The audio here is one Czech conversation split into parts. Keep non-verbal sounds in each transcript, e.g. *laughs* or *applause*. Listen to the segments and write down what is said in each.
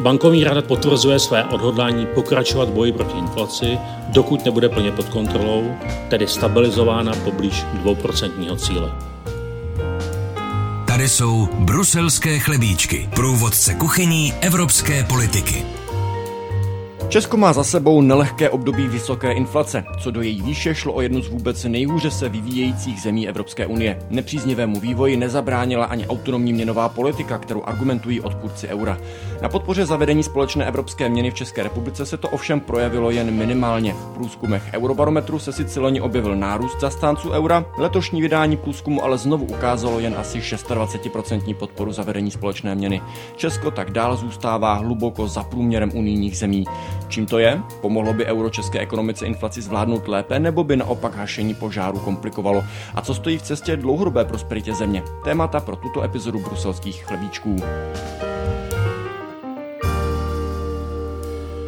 Bankovní rada potvrzuje své odhodlání pokračovat boji proti inflaci, dokud nebude plně pod kontrolou, tedy stabilizována poblíž 2% cíle. Tady jsou bruselské chlebíčky, průvodce kuchyní evropské politiky. Česko má za sebou nelehké období vysoké inflace. Co do její výše šlo o jednu z vůbec nejhůře se vyvíjejících zemí Evropské unie. Nepříznivému vývoji nezabránila ani autonomní měnová politika, kterou argumentují odpůrci eura. Na podpoře zavedení společné evropské měny v České republice se to ovšem projevilo jen minimálně. V průzkumech Eurobarometru se sice loni objevil nárůst zastánců eura, letošní vydání průzkumu ale znovu ukázalo jen asi 26% podporu zavedení společné měny. Česko tak dál zůstává hluboko za průměrem unijních zemí. Čím to je? Pomohlo by euro české ekonomice inflaci zvládnout lépe, nebo by naopak hašení požáru komplikovalo? A co stojí v cestě dlouhodobé prosperitě země? Témata pro tuto epizodu bruselských chlebíčků.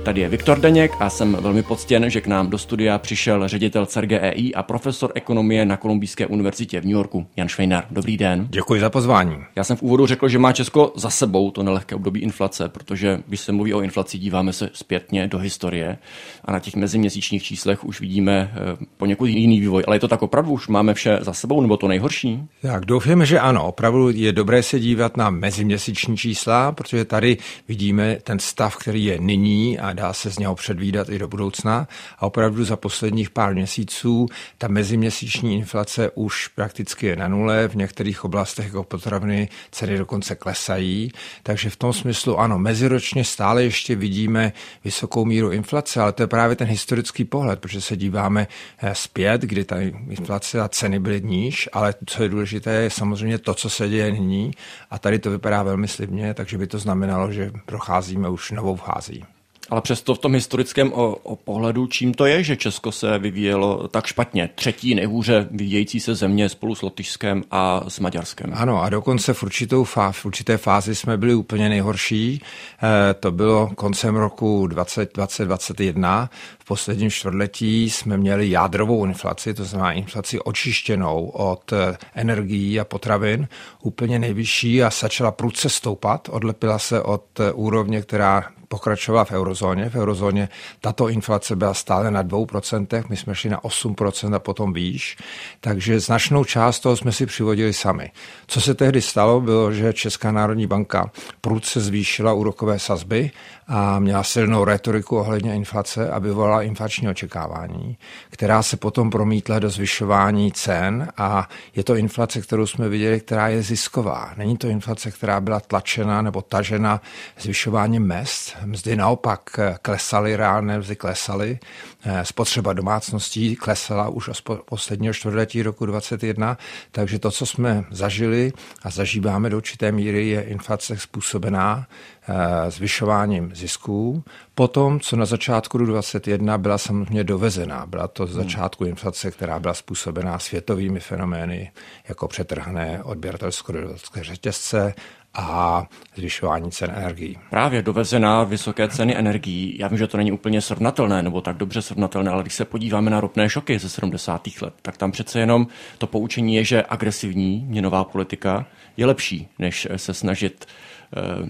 Tady je Viktor Deněk a jsem velmi poctěn, že k nám do studia přišel ředitel CERGEI a profesor ekonomie na Kolumbijské univerzitě v New Yorku, Jan Švejnar. Dobrý den. Děkuji za pozvání. Já jsem v úvodu řekl, že má Česko za sebou to nelehké období inflace, protože když se mluví o inflaci, díváme se zpětně do historie a na těch meziměsíčních číslech už vidíme eh, poněkud jiný vývoj. Ale je to tak opravdu, už máme vše za sebou, nebo to nejhorší? Tak doufáme, že ano. Opravdu je dobré se dívat na meziměsíční čísla, protože tady vidíme ten stav, který je nyní a dá se z něho předvídat i do budoucna. A opravdu za posledních pár měsíců ta meziměsíční inflace už prakticky je na nule, v některých oblastech jako potraviny ceny dokonce klesají. Takže v tom smyslu ano, meziročně stále ještě vidíme vysokou míru inflace, ale to je právě ten historický pohled, protože se díváme eh, zpět, kdy ta inflace a ceny byly níž, ale co je důležité, je samozřejmě to, co se děje nyní. A tady to vypadá velmi slibně, takže by to znamenalo, že procházíme už novou fází. Ale přesto v tom historickém o, o pohledu, čím to je, že Česko se vyvíjelo tak špatně? Třetí nejhůře vyvíjející se země spolu s Lotyšskem a s Maďarskem. Ano, a dokonce v, určitou fá, v určité fázi jsme byli úplně nejhorší. E, to bylo koncem roku 2021. V posledním čtvrtletí jsme měli jádrovou inflaci, to znamená inflaci očištěnou od eh, energií a potravin, úplně nejvyšší a začala prudce stoupat. Odlepila se od eh, úrovně, která pokračovala v eurozóně. V eurozóně tato inflace byla stále na 2%, my jsme šli na 8% a potom výš, takže značnou část toho jsme si přivodili sami. Co se tehdy stalo, bylo, že Česká národní banka prudce zvýšila úrokové sazby a měla silnou retoriku ohledně inflace a vyvolala inflační očekávání, která se potom promítla do zvyšování cen a je to inflace, kterou jsme viděli, která je zisková. Není to inflace, která byla tlačena nebo tažena zvyšováním mest. Mzdy naopak klesaly, reálné mzdy klesaly. Eh, spotřeba domácností klesala už od posledního čtvrtletí roku 2021, takže to, co jsme zažili a zažíváme do určité míry, je inflace způsobená Eh, zvyšováním zisků. Potom, co na začátku 2021 byla samozřejmě dovezená, byla to z začátku inflace, která byla způsobená světovými fenomény, jako přetrhané odběratelsko-dodatelské řetězce, a zvyšování cen energií. Právě dovezená vysoké ceny energií. Já vím, že to není úplně srovnatelné nebo tak dobře srovnatelné, ale když se podíváme na ropné šoky ze 70. let, tak tam přece jenom to poučení je, že agresivní měnová politika je lepší, než se snažit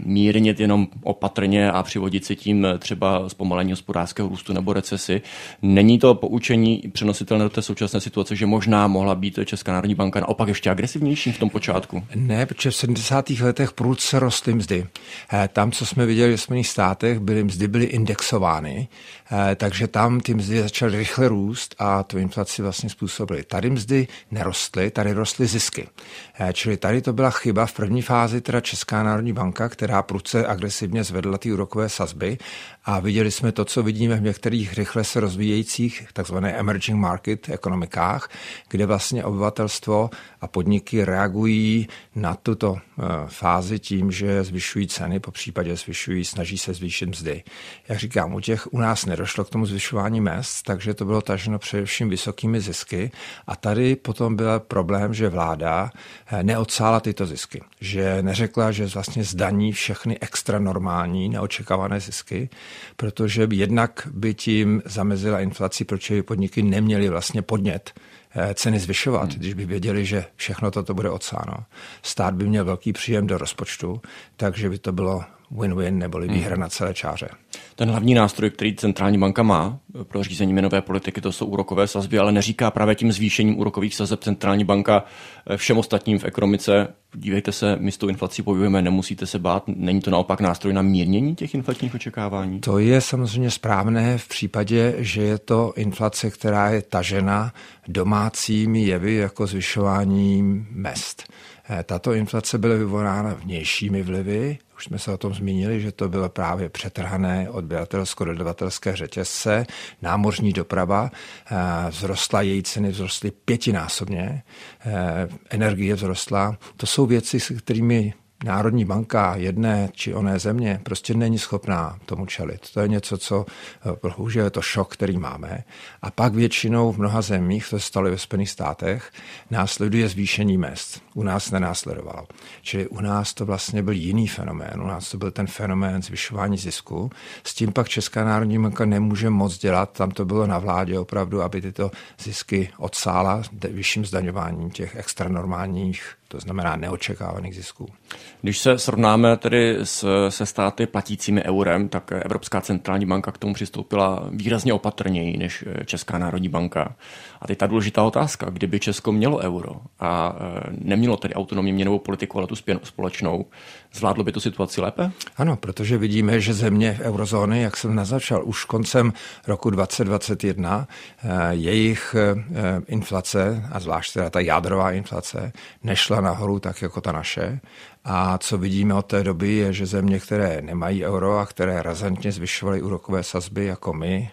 mírnit jenom opatrně a přivodit si tím třeba zpomalení hospodářského růstu nebo recesi. Není to poučení přenositelné do té současné situace, že možná mohla být Česká národní banka naopak ještě agresivnější v tom počátku? Ne, protože v 70. letech prudce rostly mzdy. Eh, tam, co jsme viděli v Spojených státech, byly mzdy byly indexovány, eh, takže tam ty mzdy začaly rychle růst a tu inflaci vlastně způsobily. Tady mzdy nerostly, tady rostly zisky. Čili tady to byla chyba v první fázi, teda Česká národní banka banka, která prudce agresivně zvedla ty úrokové sazby. A viděli jsme to, co vidíme v některých rychle se rozvíjejících takzvané emerging market ekonomikách, kde vlastně obyvatelstvo a podniky reagují na tuto eh, fázi tím, že zvyšují ceny, po případě zvyšují, snaží se zvýšit mzdy. Jak říkám, u těch u nás nedošlo k tomu zvyšování mest, takže to bylo taženo především vysokými zisky. A tady potom byl problém, že vláda eh, neodsála tyto zisky, že neřekla, že vlastně zdaní všechny extra normální, neočekávané zisky, protože jednak by tím zamezila inflaci, protože podniky neměly vlastně podnět eh, ceny zvyšovat, hmm. když by věděli, že všechno toto bude odsáno. Stát by měl velký příjem do rozpočtu, takže by to bylo win-win neboli výhra hmm. na celé čáře. Ten hlavní nástroj, který centrální banka má pro řízení měnové politiky, to jsou úrokové sazby, ale neříká právě tím zvýšením úrokových sazeb centrální banka všem ostatním v ekonomice. Dívejte se, my s tou inflací bojujeme, nemusíte se bát. Není to naopak nástroj na mírnění těch inflačních očekávání? To je samozřejmě správné v případě, že je to inflace, která je tažena domácími jevy jako zvyšování mest. Eh, tato inflace byla vyvolána vnějšími vlivy, už jsme se o tom zmínili, že to bylo právě přetrhané odběratelsko-dodavatelské řetězce, námořní doprava, eh, vzrostla její ceny, vzrostly pětinásobně, eh, energie vzrostla. To jsou věci, s kterými Národní banka jedné či oné země prostě není schopná tomu čelit. To je něco, co eh, bohužel je to šok, který máme. A pak většinou v mnoha zemích, to se stalo ve Spojených státech, následuje zvýšení mest. U nás nenásledovalo. Čili u nás to vlastně byl jiný fenomén. U nás to byl ten fenomén zvyšování zisku. S tím pak Česká národní banka nemůže moc dělat. Tam to bylo na vládě opravdu, aby tyto zisky odsála vyšším zdaňováním těch extranormálních to znamená neočekávaných zisků. Když se srovnáme tedy s, se státy platícími eurem, tak Evropská centrální banka k tomu přistoupila výrazně opatrněji než Česká národní banka. A teď ta důležitá otázka, kdyby Česko mělo euro a e, nemělo tedy autonomní měnovou politiku, ale tu společnou, zvládlo by tu situaci lépe? Ano, protože vidíme, že země v eurozóny, jak jsem nazačal, už koncem roku 2021 e, jejich e, inflace, a zvlášť teda ta jádrová inflace, nešla nahoru tak jako ta naše. A co vidíme od té doby je, že země, které nemají euro a které razantně zvyšovaly úrokové sazby jako my,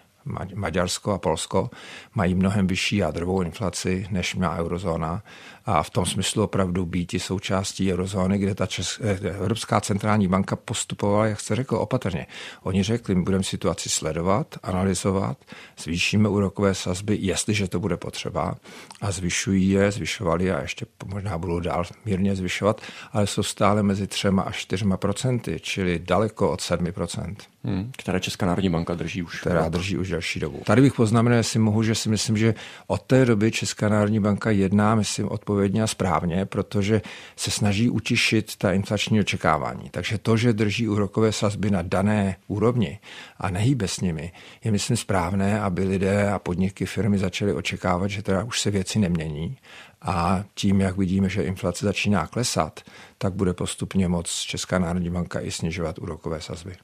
Maďarsko a Polsko mají mnohem vyšší jádrovou inflaci, než má eurozóna a v tom smyslu opravdu být i součástí eurozóny, kde ta Čes- eh, Evropská centrální banka postupovala, jak jste řekl, opatrně. Oni řekli, my budeme situaci sledovat, analyzovat, zvýšíme úrokové sazby, jestliže to bude potřeba a zvyšují je, zvyšovali a ještě možná budou dál mírně zvyšovat, ale jsou stále mezi třema a čtyřma procenty, čili daleko od sedmi procent. Hmm, která Česká národní banka drží už. Která drží už další dobu. Tady bych poznamenal, jestli mohu, že si myslím, že od té doby Česká národní banka jedná, myslím, odpovědně a správně, protože se snaží utišit ta inflační očekávání. Takže to, že drží úrokové sazby na dané úrovni a nehýbe s nimi, je myslím správné, aby lidé a podniky, firmy začaly očekávat, že teda už se věci nemění a tím, jak vidíme, že inflace začíná klesat, tak bude postupně moc Česká národní banka i snižovat úrokové sazby.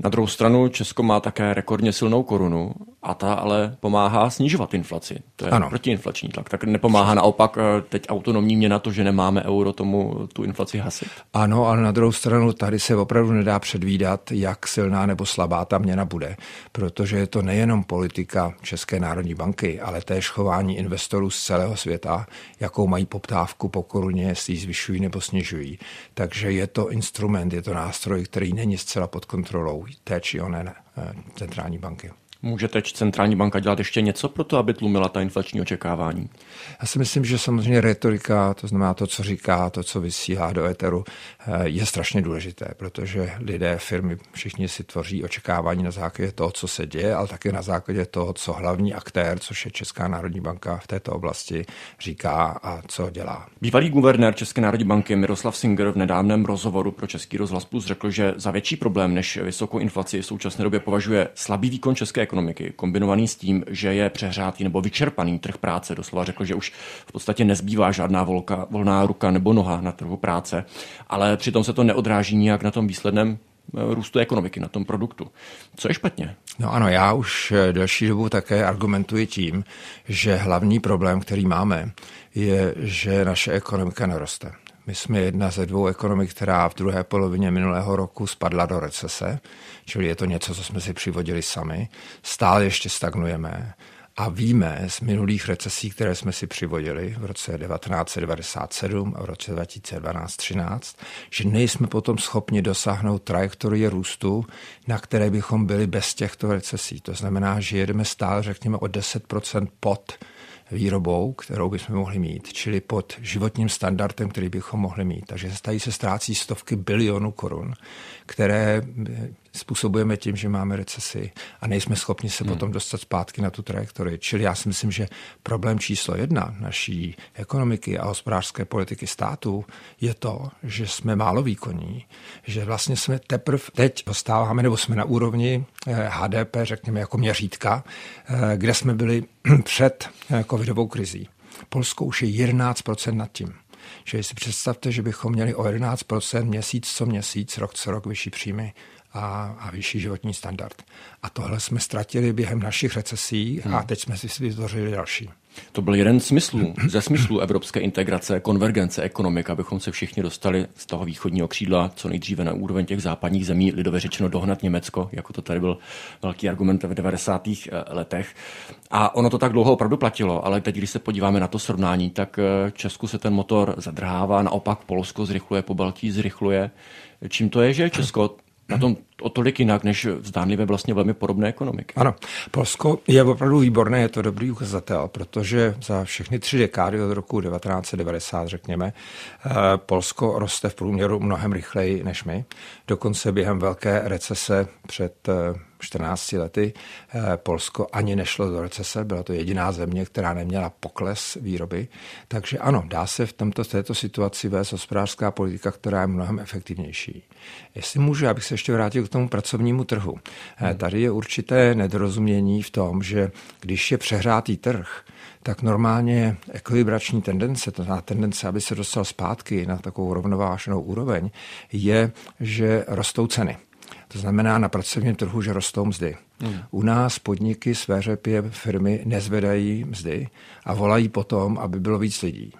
Na druhou stranu Česko má také rekordně silnou korunu a ta ale pomáhá snižovat inflaci. To je ano. protiinflační tlak. Tak nepomáhá naopak eh, teď autonomní měna to, že nemáme euro, tomu tu inflaci hasit. Ano, ale na druhou stranu tady se opravdu nedá předvídat, jak silná nebo slabá ta měna bude, protože je to nejenom politika České národní banky, ale též chování investorů z celého světa, jakou mají poptávku po koruně, jestli ji zvyšují nebo snižují. Takže je to instrument, je to nástroj, který není zcela pod kontrolou té či oné eh, centrální banky. Může teď centrální banka dělat ještě něco pro to, aby tlumila ta inflační očekávání? Já si myslím, že samozřejmě retorika, to znamená to, co říká, to, co vysílá do éteru, eh, je strašně důležité, protože lidé, firmy, všichni si tvoří očekávání na základě toho, co se děje, ale také na základě toho, co hlavní aktér, což je Česká národní banka v této oblasti, říká a co dělá. Bývalý guvernér České národní banky Miroslav Singer v nedávném rozhovoru pro Český rozhlas Plus řekl, že za větší problém než vysokou inflaci v současné době považuje slabý výkon České ekonomiky, kombinovaný s tím, že je přehrátý nebo vyčerpaný trh práce. Doslova řekl, že už v podstatě nezbývá žádná volka, volná ruka nebo noha na trhu práce, ale přitom se to neodráží nijak na tom výsledném eh, růstu ekonomiky, na tom produktu. Co je špatně? No ano, já už eh, delší dobu také argumentuji tím, že hlavní problém, který máme, je, že naše ekonomika neroste. My jsme jedna ze dvou ekonomik, která v druhé polovině minulého roku spadla do recese, čili je to něco, co jsme si přivodili sami. Stále ještě stagnujeme a víme z minulých recesí, které jsme si přivodili v roce 1997 a v roce 2012-13, že nejsme potom schopni dosáhnout trajektorie růstu, na které bychom byli bez těchto recesí. To znamená, že jedeme stále, řekněme, o 10% pod výrobou, kterou bychom mohli mít, čili pod životním standardem, který bychom mohli mít. Takže tady se ztrácí stovky bilionů korun, které způsobujeme tím, že máme recesi a nejsme schopni se hmm. potom dostat zpátky na tu trajektorii. Čili já si myslím, že problém číslo jedna naší ekonomiky a hospodářské politiky státu je to, že jsme málo výkonní, že vlastně jsme teprve teď dostáváme, nebo jsme na úrovni HDP, eh, řekněme, jako měřítka, eh, kde jsme byli *clears throat* před eh, covidovou krizí. Polsko už je 11% nad tím. Čili si představte, že bychom měli o 11% měsíc co měsíc, rok co rok vyšší příjmy a, a vyšší životní standard. A tohle jsme ztratili během našich recesí hmm. a teď jsme si vytvořili další. To byl jeden smyslů, ze smyslů evropské integrace, konvergence ekonomik, abychom se všichni dostali z toho východního křídla co nejdříve na úroveň těch západních zemí, lidově řečeno dohnat Německo, jako to tady byl velký argument v 90. Eh, letech. A ono to tak dlouho opravdu platilo, ale teď, když se podíváme na to srovnání, tak eh, Česku se ten motor zadrhává, naopak Polsko zrychluje, po Baltí zrychluje. Čím to je, že Česko na tom o tolik jinak, než zdánlivě vlastně velmi podobné ekonomiky. Ano, Polsko je opravdu výborné, je to dobrý ukazatel, protože za všechny tři dekády od roku 1990, řekněme, eh, Polsko roste v průměru mnohem rychleji než my. Dokonce během velké recese před eh, 14 lety eh, Polsko ani nešlo do recese, byla to jediná země, která neměla pokles výroby. Takže ano, dá se v tomto, této situaci vést hospodářská politika, která je mnohem efektivnější. Jestli můžu, abych se ještě vrátil k tomu pracovnímu trhu. Eh, hmm. Tady je určité nedorozumění v tom, že když je přehrátý trh, tak normálně ekvilibrační tendence, to znamená tendence, aby se dostal zpátky na takovou rovnovážnou úroveň, je, že rostou ceny. To znamená na pracovním trhu, že rostou mzdy. Hmm. U nás podniky, své řepě, firmy nezvedají mzdy a volají potom, aby bylo víc lidí.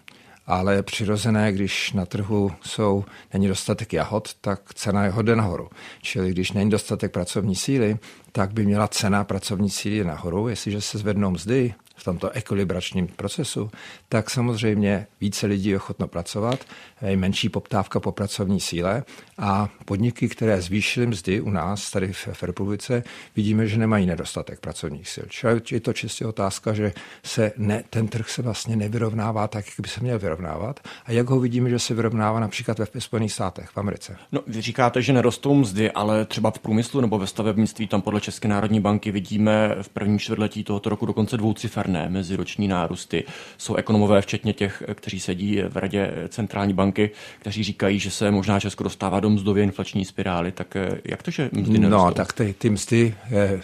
Ale přirozené, když na trhu jsou, není dostatek jahod, tak cena jahod jde nahoru. Čili když není dostatek pracovní síly, tak by měla cena pracovní síly nahoru. Jestliže se zvednou mzdy, v tomto ekvilibračním procesu, tak samozřejmě více lidí je ochotno pracovat, je menší poptávka po pracovní síle a podniky, které zvýšily mzdy u nás tady v, v republice, vidíme, že nemají nedostatek pracovních sil. Čili je to čistě otázka, že se ne, ten trh se vlastně nevyrovnává tak, jak by se měl vyrovnávat a jak ho vidíme, že se vyrovnává například ve Spojených státech, v Americe. No, vy říkáte, že nerostou mzdy, ale třeba v průmyslu nebo ve stavebnictví tam podle České národní banky vidíme v prvním čtvrtletí tohoto roku dokonce dvouciferné meziroční nárůsty. Jsou ekonomové, včetně těch, kteří sedí v radě centrální banky, kteří říkají, že se možná Česko dostává do mzdově inflační spirály. Tak eh, jak to, že mzdy nerostou? No, tak ty, ty mzdy eh,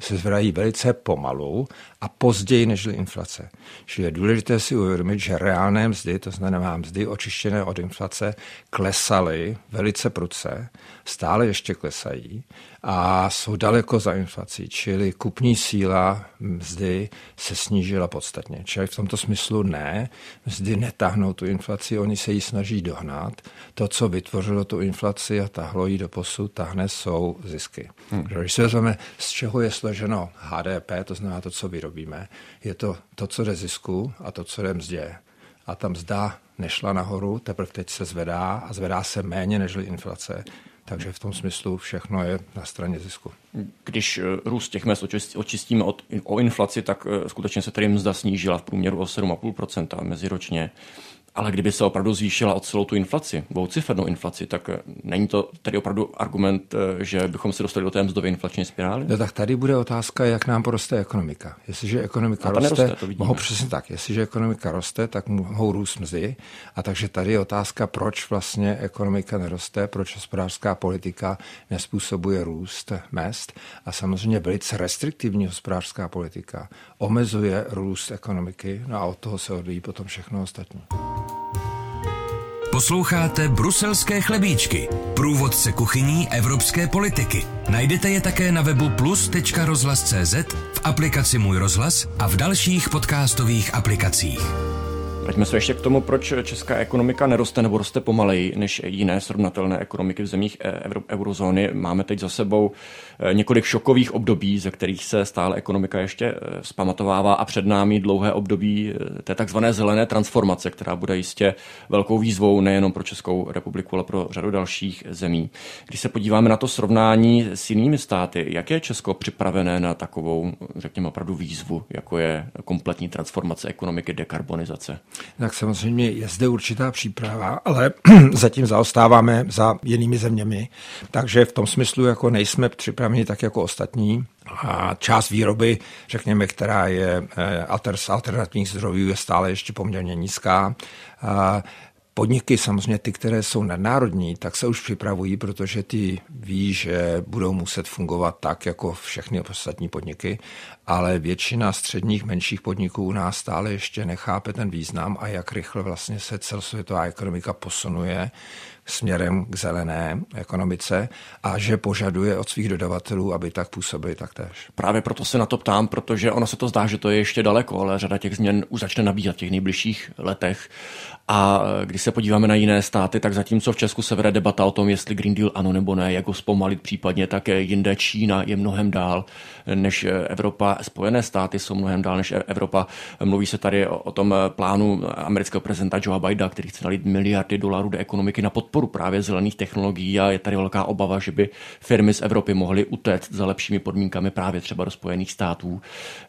se zvedají velice pomalu a později než inflace. Čili je důležité si uvědomit, že reálné mzdy, to znamená mzdy očištěné od inflace, klesaly velice prudce, stále ještě klesají a jsou daleko za inflací, čili kupní síla mzdy se snížila podstatně. Čili v tomto smyslu ne, mzdy netáhnou tu inflaci, oni se ji snaží dohnat. To, co vytvořilo tu inflaci a tahlo ji do posud, tahne, jsou zisky. Hmm. Když se vezmeme, z čeho je složeno HDP, to znamená to, co vyrobíme, je to to, co jde zisku a to, co jde mzdě. A tam mzda nešla nahoru, teprve teď se zvedá a zvedá se méně než inflace. Takže v tom smyslu všechno je na straně zisku. Když eh, růst těch mest očistíme od, o inflaci, tak eh, skutečně se tady mzda snížila v průměru o 7,5% meziročně. Ale kdyby se opravdu zvýšila o celou tu inflaci, dvoucifernou inflaci, tak eh, není to tedy opravdu argument, eh, že bychom se dostali do té mzdové inflační spirály? No tak tady bude otázka, jak nám poroste ekonomika. Jestliže ekonomika roste, neroste, to mohou přesně tak. Jestliže ekonomika roste, tak mohou růst mzdy. A takže tady je otázka, proč vlastně ekonomika neroste, proč hospodářská politika nespůsobuje růst mest. A samozřejmě velice restriktivní hospodářská politika omezuje růst ekonomiky, no a od toho se odvíjí potom všechno ostatní. Posloucháte Bruselské chlebíčky, průvodce kuchyní evropské politiky. Najdete je také na webu plus.rozhlas.cz, v aplikaci Můj rozhlas a v dalších podcastových aplikacích. Vraťme se ještě k tomu, proč česká ekonomika neroste nebo roste pomaleji než jiné srovnatelné ekonomiky v zemích e, eurozóny. Máme teď za sebou e, několik šokových období, ze kterých se stále ekonomika ještě e, vzpamatovává a před námi dlouhé období té takzvané zelené transformace, která bude jistě velkou výzvou nejenom pro Českou republiku, ale pro řadu dalších zemí. Když se podíváme na to srovnání s jinými státy, jak je Česko připravené na takovou, řekněme, opravdu výzvu, jako je kompletní transformace ekonomiky, dekarbonizace? Tak samozřejmě je zde určitá příprava, ale *clears throat* zatím zaostáváme za jinými zeměmi, takže v tom smyslu jako nejsme připraveni tak jako ostatní. A část výroby, řekněme, která je eh, z alternativních zdrojů, je stále ještě poměrně nízká. Podniky, samozřejmě ty, které jsou nadnárodní, tak se už připravují, protože ty ví, že budou muset fungovat tak, jako všechny ostatní podniky, ale většina středních, menších podniků u nás stále ještě nechápe ten význam a jak rychle vlastně se celosvětová ekonomika posunuje směrem k zelené ekonomice a že požaduje od svých dodavatelů, aby tak působili taktéž. Právě proto se na to ptám, protože ono se to zdá, že to je ještě daleko, ale řada těch změn už začne nabíhat v těch nejbližších letech. A když se podíváme na jiné státy, tak zatímco v Česku se vede debata o tom, jestli Green Deal ano nebo ne, jak ho zpomalit případně, tak jinde Čína je mnohem dál než Evropa. Spojené státy jsou mnohem dál než Evropa. Mluví se tady o, tom plánu amerického prezidenta Joe Bidena, který chce nalít miliardy dolarů do ekonomiky na podporu právě zelených technologií a je tady velká obava, že by firmy z Evropy mohly utéct za lepšími podmínkami právě třeba do Spojených států.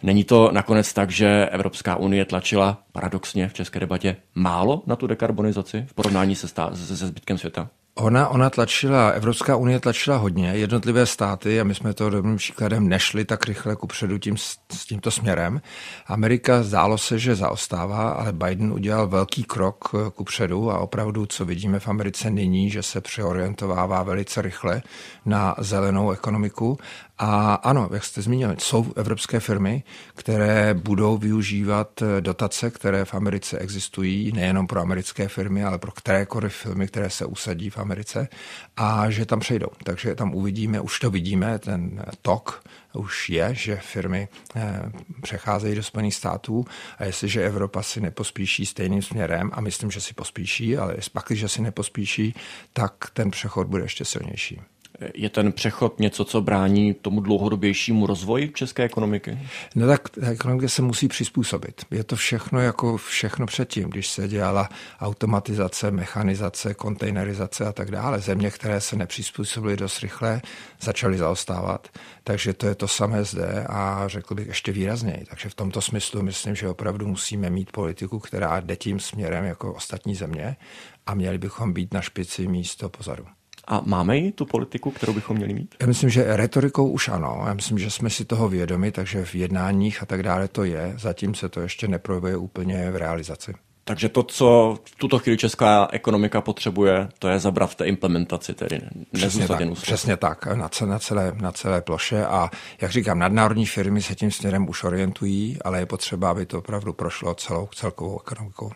Není to nakonec tak, že Evropská unie tlačila paradoxně v české debatě málo na tu dekarbonizaci v porovnání se, stá- se zbytkem světa? Ona, ona tlačila, Evropská unie tlačila hodně, jednotlivé státy, a my jsme to dobrým příkladem nešli tak rychle kupředu tím, s tímto směrem. Amerika zdálo se, že zaostává, ale Biden udělal velký krok eh, kupředu a opravdu, co vidíme v Americe nyní, že se přeorientovává velice rychle na zelenou ekonomiku a ano, jak jste zmínil, jsou evropské firmy, které budou využívat eh, dotace, které v Americe existují, nejenom pro americké firmy, ale pro kterékoliv firmy, které se usadí v Americe a že tam přejdou. Takže tam uvidíme, už to vidíme, ten tok už je, že firmy eh, přecházejí do Spojených států a jestliže Evropa si nepospíší stejným směrem, a myslím, že si pospíší, ale pak, když si nepospíší, tak ten přechod bude ještě silnější. Je ten přechod něco, co brání tomu dlouhodobějšímu rozvoji české ekonomiky? No tak ta ekonomika se musí přizpůsobit. Je to všechno jako všechno předtím, když se dělala automatizace, mechanizace, kontejnerizace a tak dále. Země, které se nepřizpůsobily dost rychle, začaly zaostávat. Takže to je to samé zde a řekl bych ještě výrazněji. Takže v tomto smyslu myslím, že opravdu musíme mít politiku, která jde tím směrem jako ostatní země a měli bychom být na špici místo pozadu. A máme ji tu politiku, kterou bychom měli mít? Já myslím, že retorikou už ano. Já myslím, že jsme si toho vědomi, takže v jednáních a tak dále to je. Zatím se to ještě neprojevuje úplně v realizaci. Takže to, co v tuto chvíli česká ekonomika potřebuje, to je zabrat v té implementaci, tedy přesně tak, přesně tak, na celé, na, celé, na celé ploše. A jak říkám, nadnárodní firmy se tím směrem už orientují, ale je potřeba, aby to opravdu prošlo celou celkovou ekonomikou.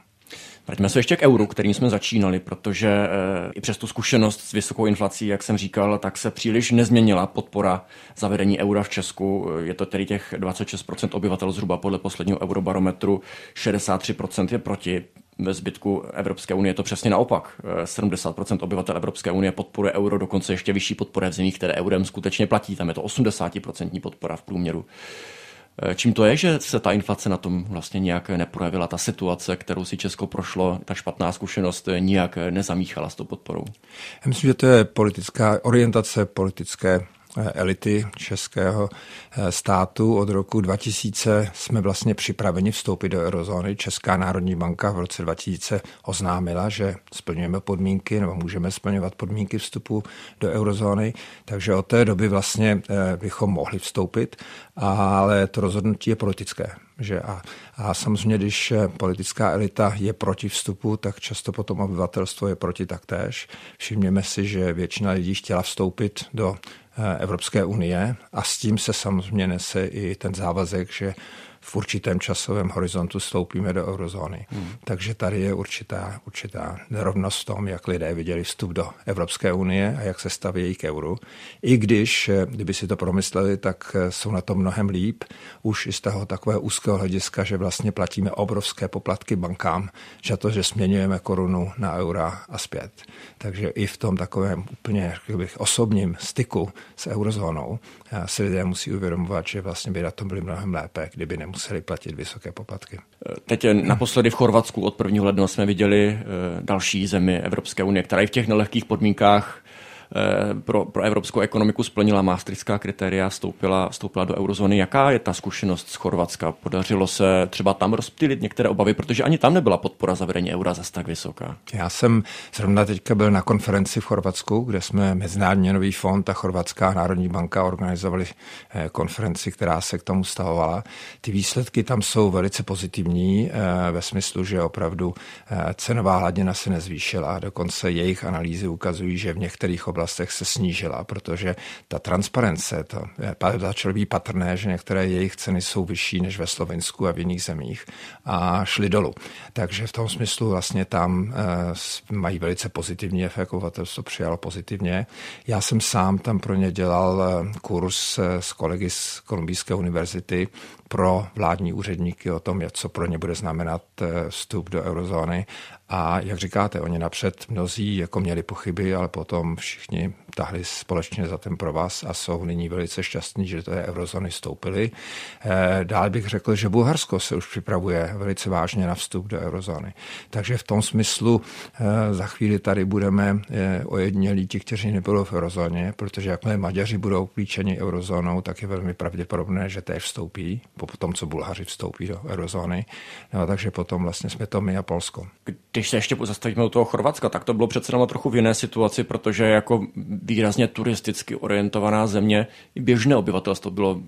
Vraťme se ještě k euru, kterým jsme začínali, protože e, i přes tu zkušenost s vysokou inflací, jak jsem říkal, tak se příliš nezměnila podpora zavedení eura v Česku. Je to tedy těch 26% obyvatel zhruba podle posledního eurobarometru, 63% je proti. Ve zbytku Evropské unie je to přesně naopak. 70% eh, obyvatel Evropské unie podporuje euro, dokonce ještě vyšší podpora v zemích, které eurem skutečně platí. Tam je to 80% podpora v průměru. Eh, čím to je, že se ta inflace na tom vlastně nějak neprojevila? Ta situace, kterou si Česko prošlo, ta špatná zkušenost eh, nijak nezamíchala s tou podporou? Já myslím, že to je politická orientace politické Eh, elity českého eh, státu. Od roku 2000 jsme vlastně připraveni vstoupit do eurozóny. Česká národní banka v roce 2000 oznámila, že splňujeme podmínky nebo můžeme splňovat podmínky vstupu do eurozóny, takže od té doby vlastně eh, bychom mohli vstoupit, ale to rozhodnutí je politické. Že a, a samozřejmě, když politická elita je proti vstupu, tak často potom obyvatelstvo je proti taktéž. Všimněme si, že většina lidí chtěla vstoupit do Eh, Evropské unie a s tím se samozřejmě nese i ten závazek, že v určitém časovém horizontu stoupíme do eurozóny. Hmm. Takže tady je určitá, určitá nerovnost v tom, jak lidé viděli vstup do Evropské unie a jak se staví k euru. I když, eh, kdyby si to promysleli, tak eh, jsou na tom mnohem líp, už i z toho takového úzkého hlediska, že vlastně platíme obrovské poplatky bankám za to, že směňujeme korunu na eura a zpět. Takže i v tom takovém úplně bych, osobním styku s eurozónou si lidé musí uvědomovat, že vlastně by na tom byli mnohem lépe, kdyby nemuseli platit vysoké poplatky. Teď naposledy v Chorvatsku od 1. ledna jsme viděli eh, další zemi Evropské unie, která i v těch nelehkých podmínkách pro, pro evropskou ekonomiku splnila maastrichtská kritéria, vstoupila, vstoupila do eurozóny. Jaká je ta zkušenost z Chorvatska? Podařilo se třeba tam rozptýlit některé obavy, protože ani tam nebyla podpora zavedení eura zase tak vysoká. Já jsem zrovna teďka byl na konferenci v Chorvatsku, kde jsme Mezinárodní měnový fond a Chorvatská národní banka organizovali eh, konferenci, která se k tomu stahovala. Ty výsledky tam jsou velice pozitivní eh, ve smyslu, že opravdu eh, cenová hladina se nezvýšila. Dokonce jejich analýzy ukazují, že v některých oblastech se snížila, protože ta transparence, to začalo být patrné, že některé jejich ceny jsou vyšší než ve Slovensku a v jiných zemích a šly dolů. Takže v tom smyslu vlastně tam mají velice pozitivní efekt, obyvatelstvo přijalo pozitivně. Já jsem sám tam pro ně dělal eh, kurz eh, s kolegy z Kolumbijské univerzity pro vládní úředníky o tom, co pro ně bude znamenat eh, vstup do eurozóny. A jak říkáte, oni napřed mnozí jako měli pochyby, ale potom všichni tahli společně za ten provaz a jsou nyní velice šťastní, že do té eurozóny vstoupili. Eh, dál bych řekl, že Bulharsko se už připravuje velice vážně na vstup do eurozóny. Takže v tom smyslu eh, za chvíli tady budeme ojednělí ti, kteří nebudou v eurozóně, protože jakmile Maďaři budou klíčeni eurozónou, tak je velmi pravděpodobné, že též vstoupí po tom, co Bulhaři vstoupí do eurozóny. No, takže potom vlastně jsme to my a Polsko. Když se ještě zastavíme u toho Chorvatska, tak to bylo přece jenom trochu v jiné situaci, protože jako výrazně turisticky orientovaná země běžné obyvatelstvo bylo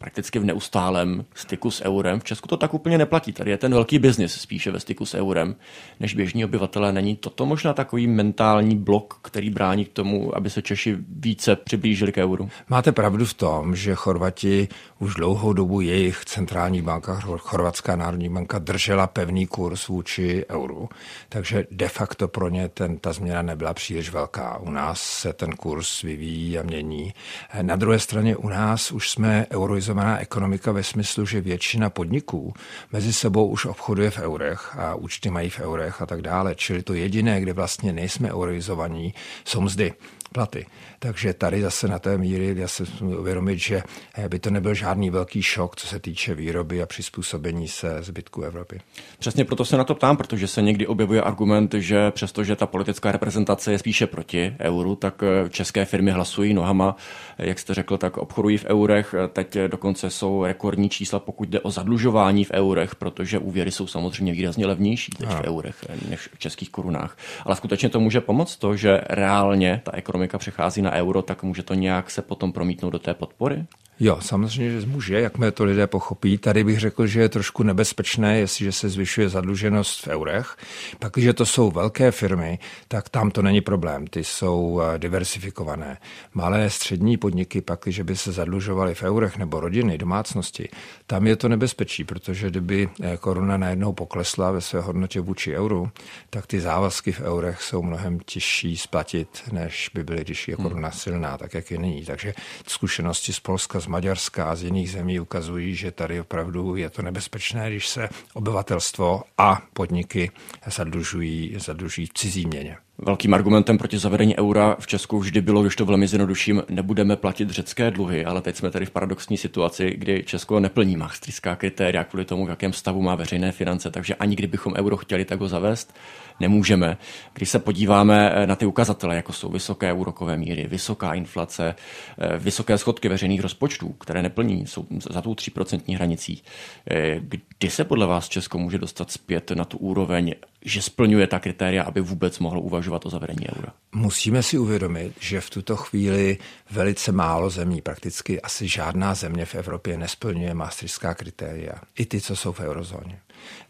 prakticky v neustálém styku s eurem. V Česku to tak úplně neplatí. Tady je ten velký biznis spíše ve styku s eurem než běžní obyvatelé. Není toto možná takový mentální blok, který brání k tomu, aby se Češi více přiblížili k euru? Máte pravdu v tom, že Chorvati už dlouhou dobu jejich centrální banka, Chorvatská národní banka, držela pevný kurz vůči euru. Takže de facto pro ně ten, ta změna nebyla příliš velká. U nás se ten kurz vyvíjí a mění. Na druhé straně u nás už jsme globalizovaná ekonomika ve smyslu, že většina podniků mezi sebou už obchoduje v eurech a účty mají v eurech a tak dále. Čili to jediné, kde vlastně nejsme euroizovaní, jsou mzdy platy. Takže tady zase na té míry já se uvědomit, že eh, by to nebyl žádný velký šok, co se týče výroby a přizpůsobení se zbytku Evropy. Přesně proto se na to ptám, protože se někdy objevuje argument, že přestože ta politická reprezentace je spíše proti euru, tak eh, české firmy hlasují nohama, jak jste řekl, tak obchodují v eurech. Teď dokonce jsou rekordní čísla, pokud jde o zadlužování v eurech, protože úvěry jsou samozřejmě výrazně levnější teď v eurech než v českých korunách. Ale skutečně to může pomoct to, že reálně ta ekonomika přechází na euro, tak může to nějak se potom promítnout do té podpory? Jo, samozřejmě, že může, jakmile to lidé pochopí. Tady bych řekl, že je trošku nebezpečné, jestliže se zvyšuje zadluženost v eurech. Pak, když to jsou velké firmy, tak tam to není problém, ty jsou eh, diversifikované. Malé střední podniky, pak, když by se zadlužovaly v eurech nebo rodiny, domácnosti, tam je to nebezpečí, protože kdyby eh, koruna najednou poklesla ve své hodnotě vůči euru, tak ty závazky v eurech jsou mnohem těžší splatit, než by byly, když je koruna silná, tak jak je nyní. Takže zkušenosti z Polska, z Maďarska a z jiných zemí ukazují, že tady opravdu je to nebezpečné, když se obyvatelstvo a podniky zadlužují, zadlužují v cizí měně. Velkým argumentem proti zavedení eura v Česku vždy bylo, když to velmi zjednoduším, nebudeme platit řecké dluhy, ale teď jsme tady v paradoxní situaci, kdy Česko neplní maastrichtská kritéria kvůli tomu, v jakém stavu má veřejné finance, takže ani kdybychom euro chtěli, tak ho zavést nemůžeme. Když se podíváme eh, na ty ukazatele, jako jsou vysoké úrokové míry, vysoká inflace, eh, vysoké schodky veřejných rozpočtů, které neplní, jsou za tou 3% hranicí, eh, kdy se podle vás Česko může dostat zpět na tu úroveň že splňuje ta kritéria, aby vůbec mohlo uvažovat o zavedení eura. Musíme si uvědomit, že v tuto chvíli velice málo zemí, prakticky asi žádná země v Evropě nesplňuje maastrichtská kritéria. I ty, co jsou v eurozóně.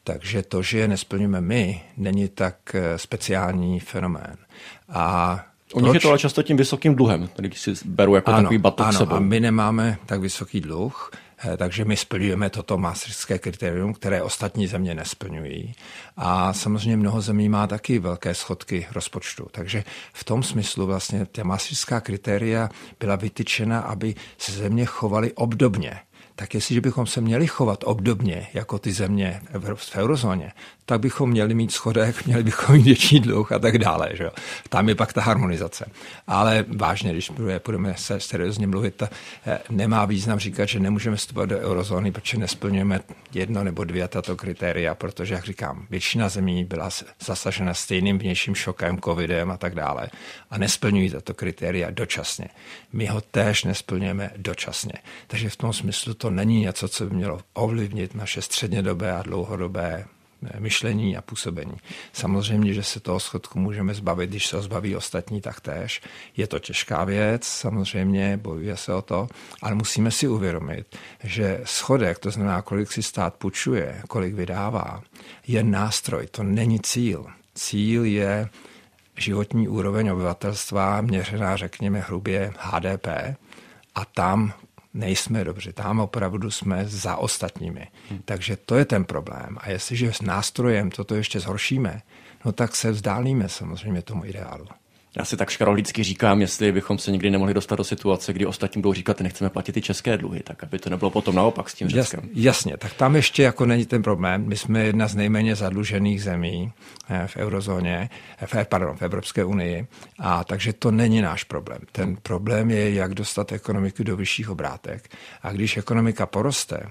Takže to, že je nesplňujeme my, není tak eh, speciální fenomén. A u nich je to ale často tím vysokým dluhem, který si beru jako ano, takový batok ano, sebou. a my nemáme tak vysoký dluh, takže my splňujeme toto maastrichtské kritérium, které ostatní země nesplňují. A samozřejmě mnoho zemí má taky velké schodky rozpočtu. Takže v tom smyslu vlastně ta maastrichtská kritéria byla vytyčena, aby se země chovaly obdobně tak jestliže bychom se měli chovat obdobně jako ty země v eurozóně, tak bychom měli mít schodek, *laughs* měli bychom mít větší dluh a tak dále. Že? Tam je pak ta harmonizace. Ale vážně, když budeme se seriózně mluvit, eh, nemá význam říkat, že nemůžeme vstupovat do eurozóny, protože nesplňujeme jedno nebo dvě tato kritéria, protože, jak říkám, většina zemí byla zasažena stejným vnějším šokem, covidem a tak dále a nesplňují tato kritéria dočasně. My ho též nesplňujeme dočasně. Takže v tom smyslu to není něco, co by mělo ovlivnit naše střednědobé a dlouhodobé myšlení a působení. Samozřejmě, že se toho schodku můžeme zbavit, když se ho zbaví ostatní, tak též. Je to těžká věc, samozřejmě, bojuje se o to, ale musíme si uvědomit, že schodek, to znamená, kolik si stát půjčuje, kolik vydává, je nástroj, to není cíl. Cíl je životní úroveň obyvatelstva měřená, řekněme, hrubě HDP a tam nejsme dobře, tam opravdu jsme za ostatními. Hmm. Takže to je ten problém. A jestliže s nástrojem toto ještě zhoršíme, no tak se vzdálíme samozřejmě tomu ideálu. Já si tak škarolicky říkám, jestli bychom se nikdy nemohli dostat do situace, kdy ostatním budou říkat, že nechceme platit ty české dluhy, tak aby to nebylo potom naopak s tím Řeckem. Jas, jasně, tak tam ještě jako není ten problém. My jsme jedna z nejméně zadlužených zemí eh, v eurozóně, eh, v, pardon, v Evropské unii, a takže to není náš problém. Ten problém je, jak dostat ekonomiku do vyšších obrátek. A když ekonomika poroste,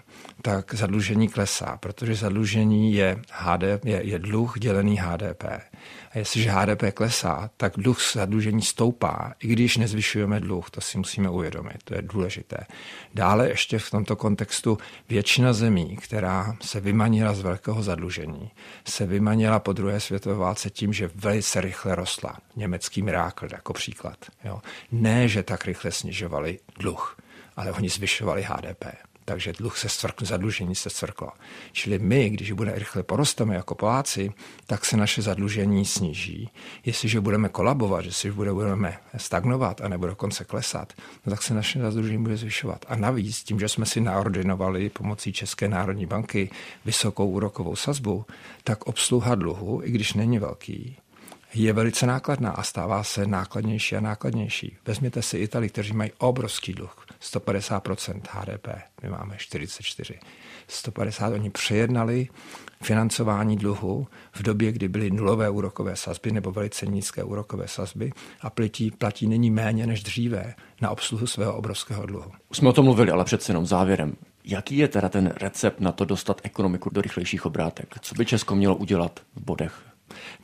tak zadlužení klesá, protože zadlužení je, HDP, je, je dluh dělený HDP. A jestliže HDP klesá, tak dluh zadlužení stoupá, i když nezvyšujeme dluh, to si musíme uvědomit, to je důležité. Dále ještě v tomto kontextu většina zemí, která se vymanila z velkého zadlužení, se vymanila po druhé světové válce tím, že velice rychle rostla. Německý mirákl jako příklad. Jo. Ne, že tak rychle snižovali dluh, ale oni zvyšovali HDP takže dluh se stvrkl, zadlužení se stvrklo. Čili my, když bude rychle porosteme jako Poláci, tak se naše zadlužení sníží. Jestliže budeme kolabovat, jestliže budeme stagnovat a nebo dokonce klesat, no tak se naše zadlužení bude zvyšovat. A navíc, tím, že jsme si naordinovali pomocí České národní banky vysokou úrokovou sazbu, tak obsluha dluhu, i když není velký, je velice nákladná a stává se nákladnější a nákladnější. Vezměte si Itali, kteří mají obrovský dluh, 150% HDP, my máme 44. 150 oni přejednali financování dluhu v době, kdy byly nulové úrokové sazby nebo velice nízké úrokové sazby a platí, platí nyní méně než dříve na obsluhu svého obrovského dluhu. Už jsme o tom mluvili, ale přece jenom závěrem. Jaký je teda ten recept na to dostat ekonomiku do rychlejších obrátek? Co by Česko mělo udělat v bodech?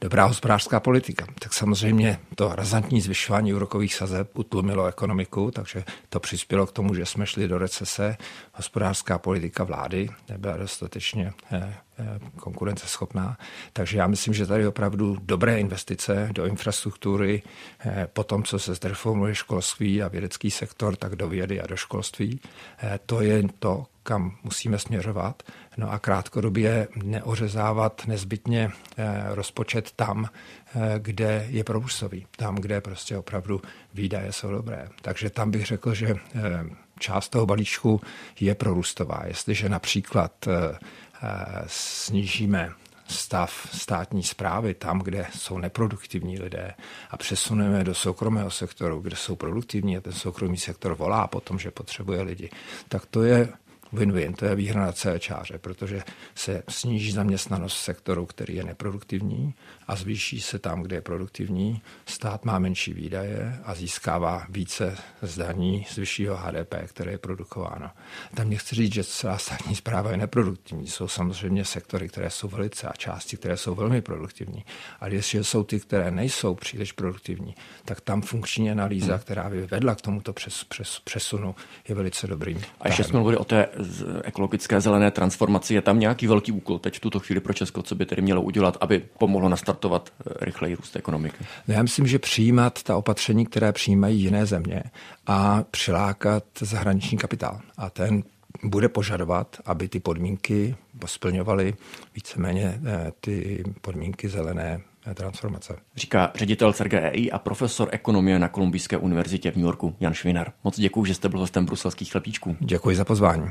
Dobrá hospodářská politika. Tak samozřejmě to razantní zvyšování úrokových sazeb utlumilo ekonomiku, takže to přispělo k tomu, že jsme šli do recese. Hospodářská politika vlády nebyla dostatečně eh, eh, konkurenceschopná. Takže já myslím, že tady opravdu dobré investice do infrastruktury, eh, po tom, co se zreformuje školství a vědecký sektor, tak do vědy a do školství, to je to, kam musíme směřovat. No a krátkodobě neořezávat nezbytně eh, rozpočet tam, eh, kde je prorůstový, tam, kde prostě opravdu výdaje jsou dobré. Takže tam bych řekl, že eh, část toho balíčku je prorůstová. Jestliže například snížíme stav státní zprávy tam, kde jsou neproduktivní lidé a přesuneme do soukromého sektoru, kde jsou produktivní a ten soukromý sektor volá potom, že potřebuje lidi, tak to je win-win, to je výhra na celé čáře, protože se sníží zaměstnanost sektoru, který je neproduktivní a zvýší se tam, kde je produktivní. Stát má menší výdaje a získává více zdaní z vyššího HDP, které je produkováno. Tam nechci říct, že celá státní zpráva je neproduktivní. Jsou samozřejmě sektory, které jsou velice a části, které jsou velmi produktivní. Ale jestli jsou ty, které nejsou příliš produktivní, tak tam funkční analýza, hmm. která by vedla k tomuto přes, přes, přesunu, je velice dobrým. A ještě jsme mluvili o té ekologické zelené transformaci. Je tam nějaký velký úkol teď v tuto chvíli pro Česko, co by tedy mělo udělat, aby pomohlo nastartovat eh, rychleji růst ekonomiky? No já myslím, že přijímat ta opatření, které přijímají jiné země a přilákat zahraniční kapitál. A ten bude požadovat, aby ty podmínky splňovaly víceméně eh, ty podmínky zelené transformace. Říká ředitel CERGEI a profesor ekonomie na Kolumbijské univerzitě v New Yorku Jan Švinar. Moc děkuji, že jste byl hostem bruselských chlebíčků. Děkuji za pozvání.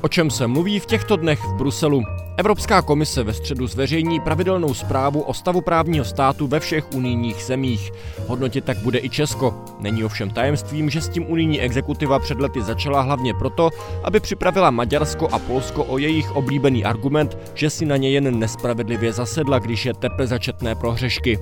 O čem se mluví v těchto dnech v Bruselu? Evropská komise ve středu zveřejní pravidelnou zprávu o stavu právního státu ve všech unijních zemích. Hodnotit tak bude i Česko. Není ovšem tajemstvím, že s tím unijní exekutiva před lety začala hlavně proto, aby připravila Maďarsko a Polsko o jejich oblíbený argument, že si na ně jen nespravedlivě zasedla, když je tepe začetné prohřešky.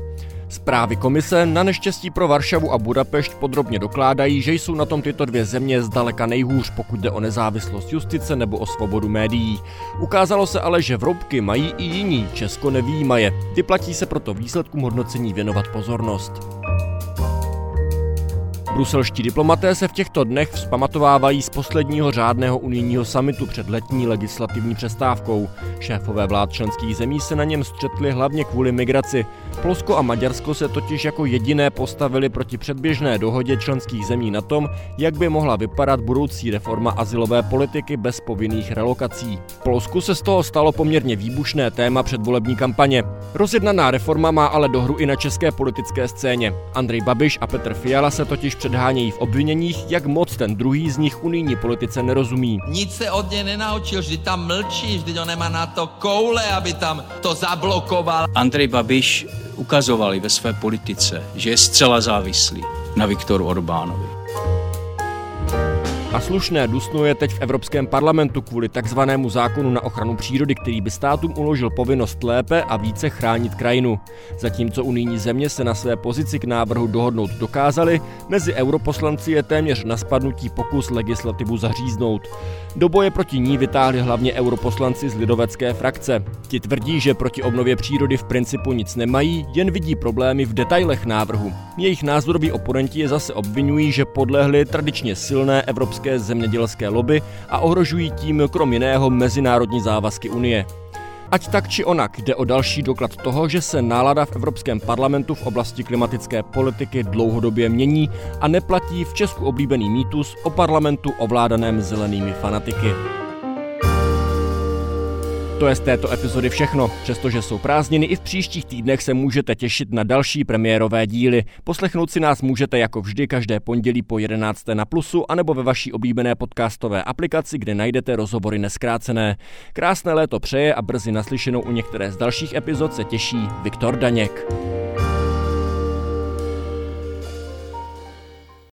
Zprávy komise na neštěstí pro Varšavu a Budapešť podrobně dokládají, že jsou na tom tyto dvě země zdaleka nejhůř, pokud jde o nezávislost justice nebo o svobodu médií. Ukázalo se ale, že vroubky mají i jiní, Česko nevýjímaje. Vyplatí se proto výsledkům hodnocení věnovat pozornost. Bruselští diplomaté se v těchto dnech vzpamatovávají z posledního řádného unijního samitu před letní legislativní přestávkou. Šéfové vlád členských zemí se na něm střetli hlavně kvůli migraci. Polsko a Maďarsko se totiž jako jediné postavili proti předběžné dohodě členských zemí na tom, jak by mohla vypadat budoucí reforma asilové politiky bez povinných relokací. V Polsku se z toho stalo poměrně výbušné téma předvolební kampaně. Rozjednaná reforma má ale dohru i na české politické scéně. Andrej Babiš a Petr Fiala se totiž předhánějí v obviněních, jak moc ten druhý z nich unijní politice nerozumí. Nic se od něj nenaučil, vždy tam mlčí, vždy on nemá na to koule, aby tam to zablokoval. Andrej Babiš ukazovali ve své politice, že je zcela závislý na Viktoru Orbánovi. A slušné dusno je teď v Evropském parlamentu kvůli takzvanému zákonu na ochranu přírody, který by státům uložil povinnost lépe a více chránit krajinu. Zatímco unijní země se na své pozici k návrhu dohodnout dokázali, mezi europoslanci je téměř na spadnutí pokus legislativu zaříznout. Do boje proti ní vytáhli hlavně europoslanci z lidovecké frakce. Ti tvrdí, že proti obnově přírody v principu nic nemají, jen vidí problémy v detailech návrhu. Jejich názoroví oponenti je zase obvinují, že podlehli tradičně silné evropské zemědělské lobby a ohrožují tím krom jiného mezinárodní závazky Unie. Ať tak či onak jde o další doklad toho, že se nálada v Evropském parlamentu v oblasti klimatické politiky dlouhodobě mění a neplatí v Česku oblíbený mýtus o parlamentu ovládaném zelenými fanatiky. To je z této epizody všechno. Přestože jsou prázdniny, i v příštích týdnech se můžete těšit na další premiérové díly. Poslechnout si nás můžete jako vždy každé pondělí po 11. na Plusu anebo ve vaší oblíbené podcastové aplikaci, kde najdete rozhovory neskrácené. Krásné léto přeje a brzy naslyšenou u některé z dalších epizod se těší Viktor Daněk.